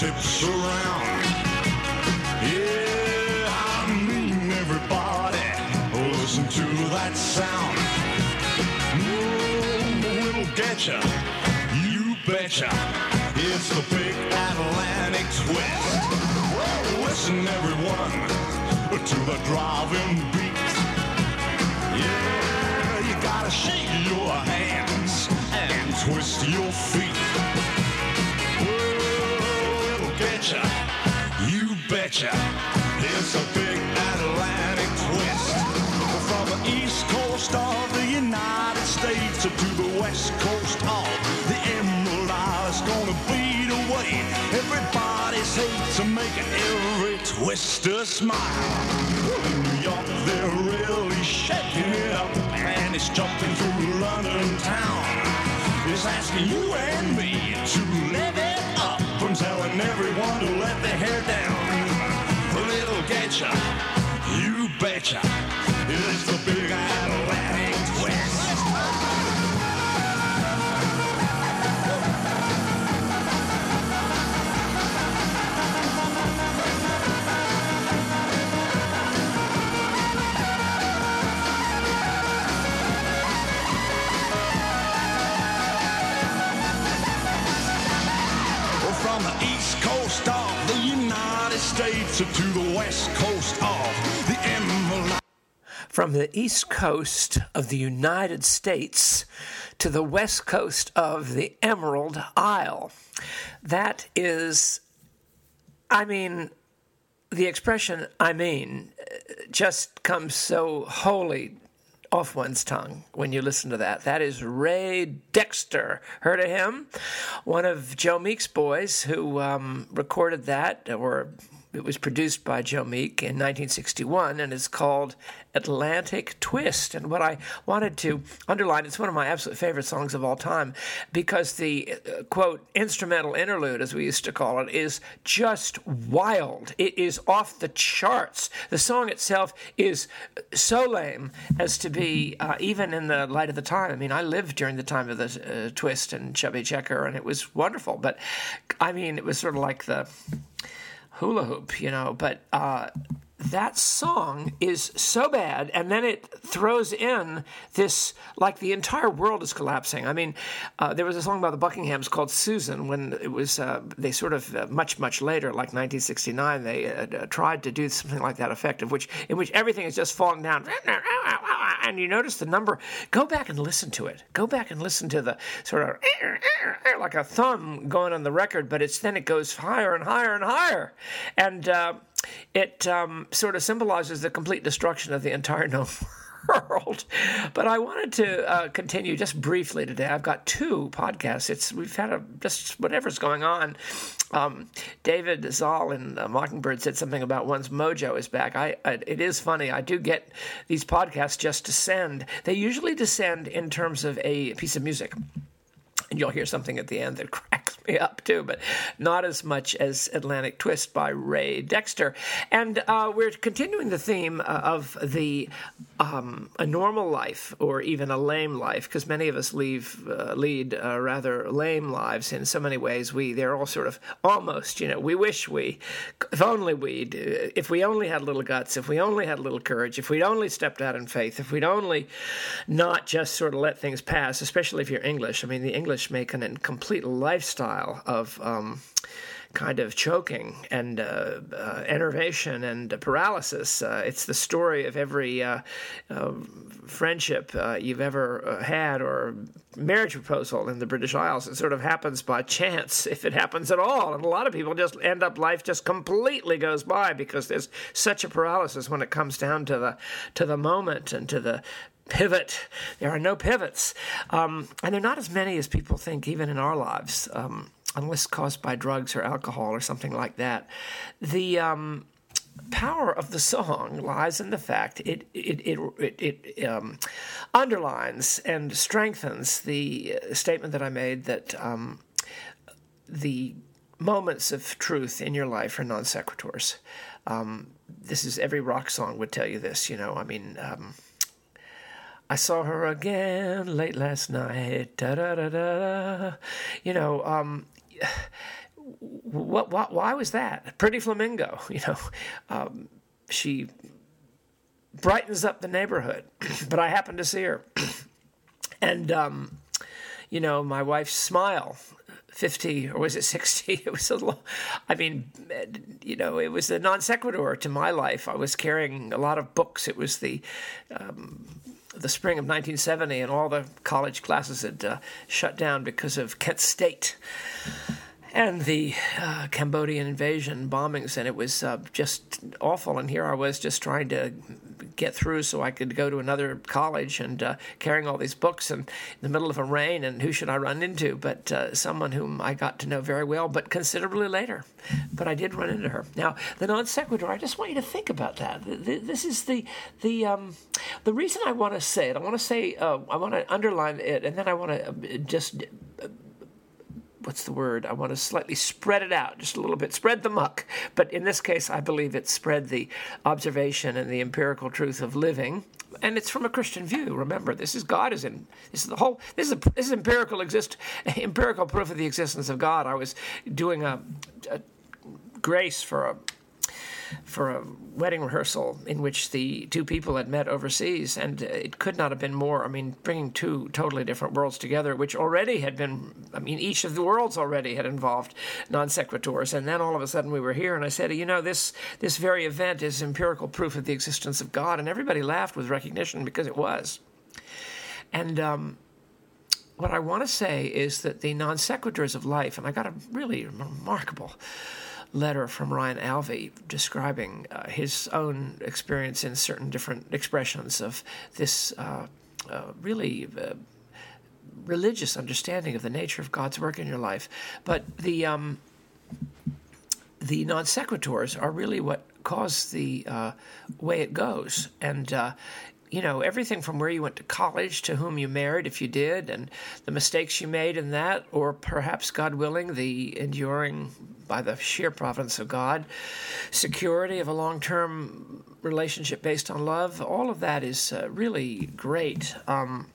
those around. Yeah, I mean everybody, listen to that sound. Mm, it'll get ya, you betcha. It's the big Atlantic twist. Listen, everyone, to the driving beat. Yeah, you gotta shake your hands and twist your feet. Ya, you betcha. It's a big Atlantic twist. From the east coast of the United States to the west coast of the Emerald Isle, it's gonna beat away everybody's hate to make every twister smile. In New York, they're really shaking it up, and it's jumping through London town. It's asking you and me to live it up. I'm telling everyone to let their hair down. A little getcha, you betcha. It's the big Atlantic To the west coast of the Emerald From the east coast of the United States to the west coast of the Emerald Isle. That is, I mean, the expression I mean just comes so wholly off one's tongue when you listen to that. That is Ray Dexter. Heard of him? One of Joe Meek's boys who um, recorded that, or it was produced by Joe Meek in 1961 and is called Atlantic Twist. And what I wanted to underline, it's one of my absolute favorite songs of all time because the uh, quote instrumental interlude, as we used to call it, is just wild. It is off the charts. The song itself is so lame as to be, uh, even in the light of the time. I mean, I lived during the time of the uh, twist and Chubby Checker, and it was wonderful. But I mean, it was sort of like the hula hoop, you know. But uh, that song is so bad, and then it throws in this like the entire world is collapsing. I mean, uh, there was a song by the Buckinghams called Susan when it was uh, they sort of uh, much much later, like 1969, they uh, tried to do something like that effective, which in which everything is just falling down. And you notice the number. Go back and listen to it. Go back and listen to the sort of like a thumb going on the record, but it's then it goes higher and higher and higher, and uh, it um, sort of symbolizes the complete destruction of the entire known world. But I wanted to uh, continue just briefly today. I've got two podcasts. It's we've had a just whatever's going on. Um, David Zahl in uh, Mockingbird said something about one's mojo is back. I, I it is funny. I do get these podcasts just descend. They usually descend in terms of a piece of music and you'll hear something at the end that cracks me up too, but not as much as Atlantic Twist by Ray Dexter. And uh, we're continuing the theme uh, of the um, a normal life or even a lame life, because many of us leave, uh, lead uh, rather lame lives in so many ways. We they're all sort of almost, you know, we wish we, if only we'd, if we only had little guts, if we only had a little courage, if we'd only stepped out in faith, if we'd only not just sort of let things pass, especially if you're English. I mean, the English make an incomplete lifestyle of um, kind of choking and uh, uh, enervation and paralysis. Uh, it's the story of every uh, uh, friendship uh, you've ever had or marriage proposal in the British Isles. It sort of happens by chance, if it happens at all. And a lot of people just end up, life just completely goes by because there's such a paralysis when it comes down to the to the moment and to the pivot. There are no pivots. Um, and they're not as many as people think, even in our lives, um, unless caused by drugs or alcohol or something like that. The. Um, power of the song lies in the fact it it it it, it um, underlines and strengthens the statement that I made that um, the moments of truth in your life are non sequiturs. Um, this is every rock song would tell you this. You know, I mean. I saw her again late last night. Da da da da. You know, um, what, what, why was that? Pretty flamingo, you know. Um, she brightens up the neighborhood, but I happen to see her. and, um, you know, my wife's smile 50 or was it 60 it was a little i mean you know it was a non sequitur to my life. I was carrying a lot of books. It was the um, the spring of 1970 and all the college classes had uh, shut down because of kent state and the uh, Cambodian invasion bombings, and it was uh, just awful. And here I was just trying to get through so I could go to another college and uh, carrying all these books and in the middle of a rain. And who should I run into but uh, someone whom I got to know very well, but considerably later. But I did run into her. Now, the non sequitur, I just want you to think about that. This is the the um, the reason I want to say it. I want to say uh, I want to underline it, and then I want to uh, just what's the word? I want to slightly spread it out just a little bit, spread the muck. But in this case, I believe it spread the observation and the empirical truth of living. And it's from a Christian view. Remember, this is God is in. This is the whole. This is a, this is empirical exist empirical proof of the existence of God. I was doing a, a grace for a for a wedding rehearsal in which the two people had met overseas, and it could not have been more. I mean, bringing two totally different worlds together, which already had been, I mean, each of the worlds already had involved non sequiturs, and then all of a sudden we were here, and I said, you know, this this very event is empirical proof of the existence of God, and everybody laughed with recognition because it was. And um, what I want to say is that the non sequiturs of life, and I got a really remarkable letter from Ryan Alvey describing uh, his own experience in certain different expressions of this uh, uh, really uh, religious understanding of the nature of God's work in your life. But the um, the non sequiturs are really what cause the uh, way it goes, and uh, you know, everything from where you went to college to whom you married, if you did, and the mistakes you made in that, or perhaps, God willing, the enduring, by the sheer providence of God, security of a long term relationship based on love. All of that is uh, really great. Um,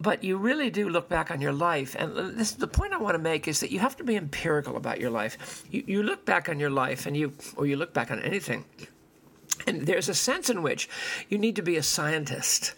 but you really do look back on your life, and this the point I want to make is that you have to be empirical about your life. You, you look back on your life, and you or you look back on anything, and there's a sense in which you need to be a scientist.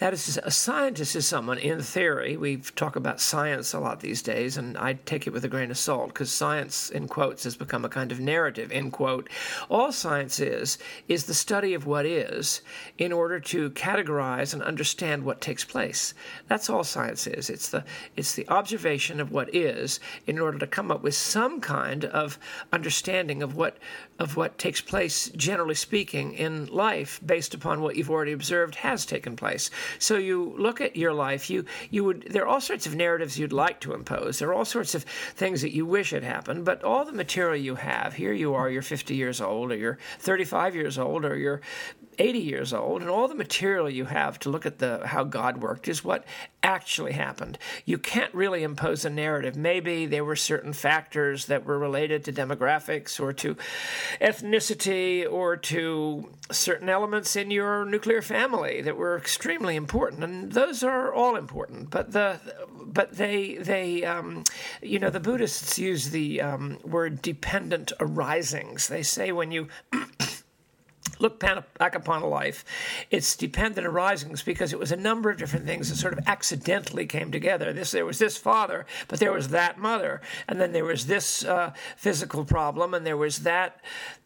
That is, a scientist is someone, in theory, we talk about science a lot these days, and I take it with a grain of salt because science, in quotes, has become a kind of narrative, in quote. All science is, is the study of what is in order to categorize and understand what takes place. That's all science is. It's the, it's the observation of what is in order to come up with some kind of understanding of what, of what takes place, generally speaking, in life based upon what you've already observed has taken place. So you look at your life, you you would there are all sorts of narratives you'd like to impose. There are all sorts of things that you wish had happened, but all the material you have, here you are, you're 50 years old, or you're 35 years old, or you're 80 years old, and all the material you have to look at the how God worked is what actually happened. You can't really impose a narrative. Maybe there were certain factors that were related to demographics or to ethnicity or to certain elements in your nuclear family that were extremely important, and those are all important. But the but they they um, you know the Buddhists use the um, word dependent arisings. They say when you look back upon a life, its dependent arisings because it was a number of different things that sort of accidentally came together. This there was this father, but there was that mother, and then there was this uh, physical problem, and there was that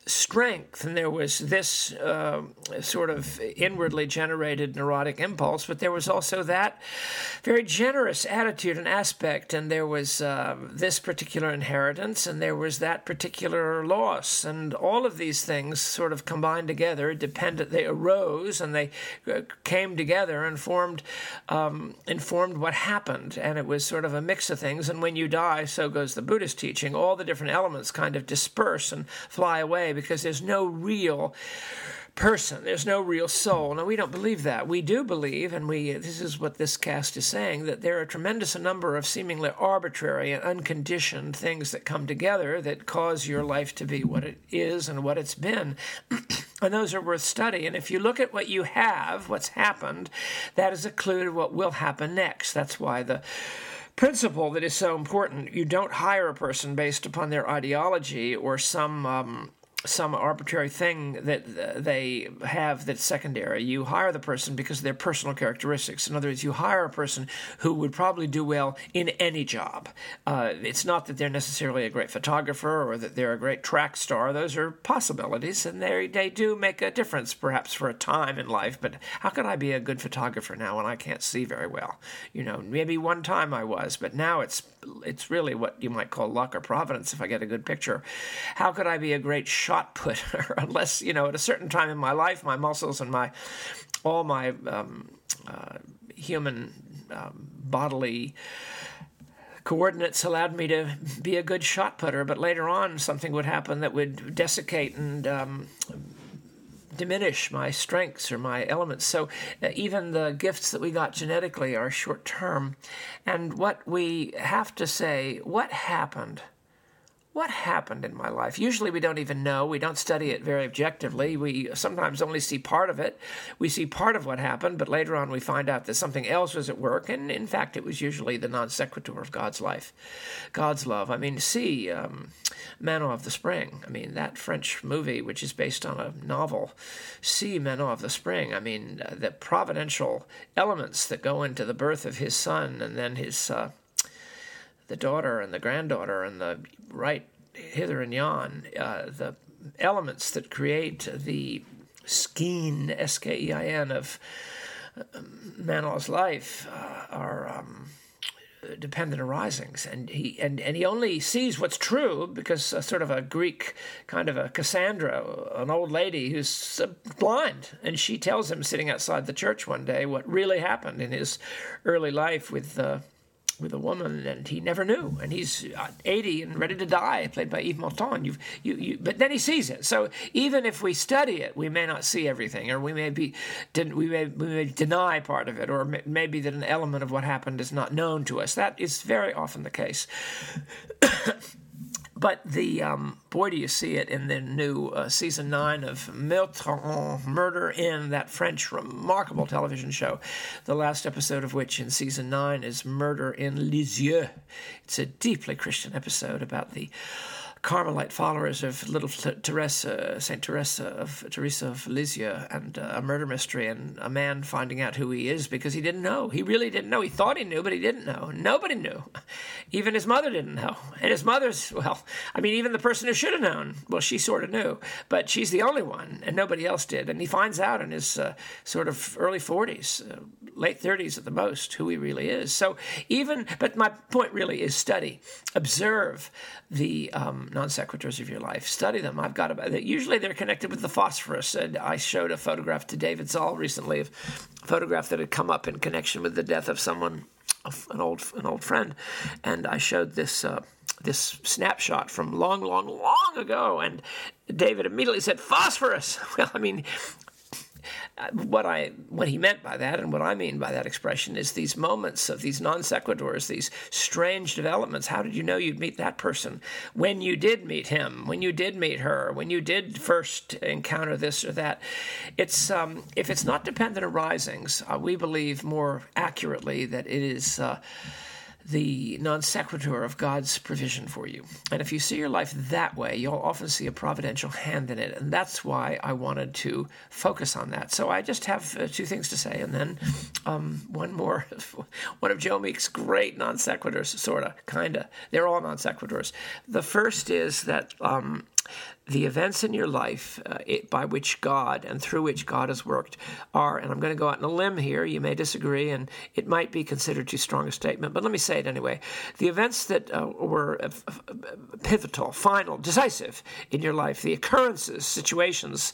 strength, and there was this uh, sort of inwardly generated neurotic impulse, but there was also that very generous attitude and aspect, and there was uh, this particular inheritance, and there was that particular loss, and all of these things sort of combined together, dependent. They arose and they uh, came together and formed um, informed what happened, and it was sort of a mix of things. And when you die, so goes the Buddhist teaching. All the different elements kind of disperse and fly away because there's no real person. There's no real soul. Now we don't believe that. We do believe, and we this is what this cast is saying, that there are a tremendous number of seemingly arbitrary and unconditioned things that come together that cause your life to be what it is and what it's been. and those are worth study. And if you look at what you have, what's happened, that is a clue to what will happen next. That's why the principle that is so important. You don't hire a person based upon their ideology or some um, some arbitrary thing that they have that's secondary. You hire the person because of their personal characteristics. In other words, you hire a person who would probably do well in any job. Uh, it's not that they're necessarily a great photographer or that they're a great track star. Those are possibilities, and they they do make a difference, perhaps for a time in life. But how can I be a good photographer now when I can't see very well? You know, maybe one time I was, but now it's it's really what you might call luck or providence if I get a good picture. How could I be a great shot putter unless, you know, at a certain time in my life, my muscles and my all my um, uh, human um, bodily coordinates allowed me to be a good shot putter, but later on something would happen that would desiccate and um, diminish my strengths or my elements. So uh, even the gifts that we got genetically are short term. And what we have to say, what happened? What happened in my life? Usually we don't even know. We don't study it very objectively. We sometimes only see part of it. We see part of what happened, but later on we find out that something else was at work. And in fact, it was usually the non sequitur of God's life, God's love. I mean, see um, Manon of the Spring. I mean, that French movie, which is based on a novel, see Manon of the Spring. I mean, uh, the providential elements that go into the birth of his son and then his. Uh, the daughter and the granddaughter and the right hither and yon, uh, the elements that create the skein, S K E I N, of um, Manon's life uh, are. Um, dependent arisings and he and, and he only sees what's true because a sort of a greek kind of a cassandra an old lady who's blind and she tells him sitting outside the church one day what really happened in his early life with uh, with a woman, and he never knew. And he's uh, 80 and ready to die, played by Yves Montand. You, you, but then he sees it. So even if we study it, we may not see everything, or we may be, we may, we may deny part of it, or maybe that an element of what happened is not known to us. That is very often the case. But the um, boy, do you see it in the new uh, season nine of Meurtre Murder in that French remarkable television show. The last episode of which in season nine is Murder in Lisieux. It's a deeply Christian episode about the Carmelite followers of Little Teresa, Saint Teresa of Teresa of Lisieux, and uh, a murder mystery, and a man finding out who he is because he didn't know. He really didn't know. He thought he knew, but he didn't know. Nobody knew. Even his mother didn't know. And his mother's well, I mean, even the person who should have known, well, she sort of knew, but she's the only one, and nobody else did. And he finds out in his uh, sort of early forties, uh, late thirties at the most, who he really is. So even, but my point really is study, observe the um, non sequiturs of your life. Study them. I've got about. Usually they're connected with the phosphorus. And I showed a photograph to David Zahl recently a photograph that had come up in connection with the death of someone, an old an old friend, and I showed this. Uh, this snapshot from long, long, long ago, and David immediately said, "Phosphorus." Well, I mean, what I what he meant by that and what I mean by that expression is these moments of these non sequiturs, these strange developments. How did you know you'd meet that person? When you did meet him, when you did meet her, when you did first encounter this or that. It's um, if it's not dependent arisings, uh, we believe more accurately that it is. Uh, the non sequitur of God's provision for you. And if you see your life that way, you'll often see a providential hand in it. And that's why I wanted to focus on that. So I just have uh, two things to say, and then um, one more. one of Joe Meek's great non sequiturs, sort of, kind of. They're all non sequiturs. The first is that um, the events in your life uh, it, by which God and through which God has worked are, and I'm going to go out on a limb here, you may disagree, and it might be considered too strong a statement, but let me say it anyway. The events that uh, were pivotal, final, decisive in your life, the occurrences, situations,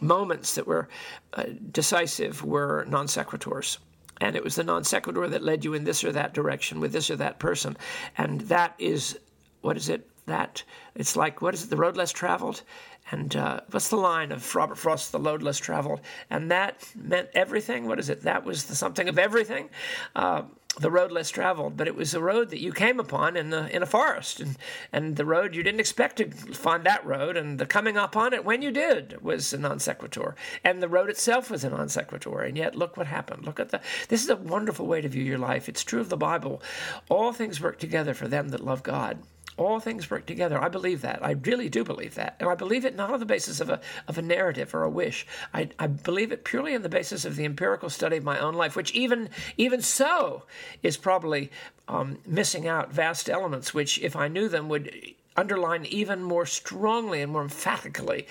moments that were uh, decisive were non sequiturs and it was the non sequitur that led you in this or that direction with this or that person. And that is, what is it? That it's like what is it the road less traveled And uh, what's the line of Robert Frost, The Road Less Traveled? And that meant everything. What is it? That was the something of everything. Uh, the road less traveled, but it was a road that you came upon in the in a forest, and and the road you didn't expect to find that road, and the coming upon it when you did was a non sequitur, and the road itself was a non sequitur, and yet look what happened. Look at the. This is a wonderful way to view your life. It's true of the Bible. All things work together for them that love God all things work together. I believe that. I really do believe that. And I believe it not on the basis of a, of a narrative or a wish. I, I believe it purely on the basis of the empirical study of my own life, which even, even so is probably um, missing out vast elements, which, if I knew them, would underline even more strongly and more emphatically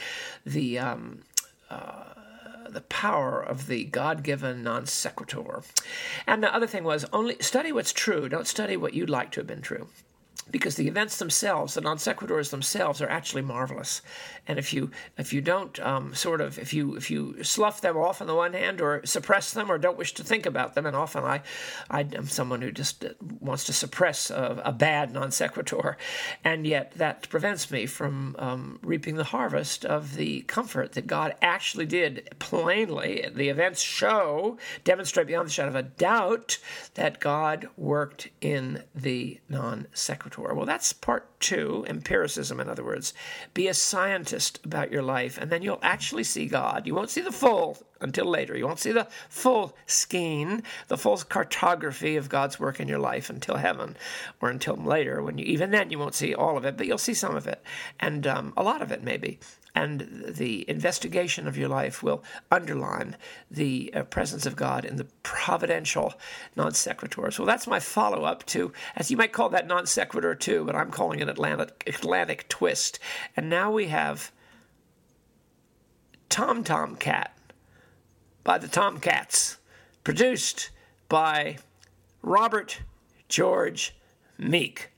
the. Um, uh, the power of the God-given non sequitur. And the other thing was only study what's true. Don't study what you'd like to have been true because the events themselves, the non sequiturs themselves, are actually marvelous. And if you if you don't um, sort of if you if you slough them off on the one hand or suppress them or don't wish to think about them, and often I I am someone who just wants to suppress a, a bad non sequitur, and yet that prevents me from um, reaping the harvest of the comfort that God actually did plainly. The events show demonstrate beyond the shadow of a doubt that God worked in the non sequitur. Well, that's part two, empiricism, in other words. Be a scientist about your life, and then you'll actually see God. You won't see the full until later. You won't see the full skein, the full cartography of God's work in your life until heaven or until later. When you, even then, you won't see all of it, but you'll see some of it, and um, a lot of it maybe and the investigation of your life will underline the uh, presence of God in the providential non sequitur. So that's my follow up to, as you might call that non sequitur too, but I'm calling it Atlantic, Atlantic twist. And now we have Tom Tom Cat by the Tomcats, produced by Robert George Meek.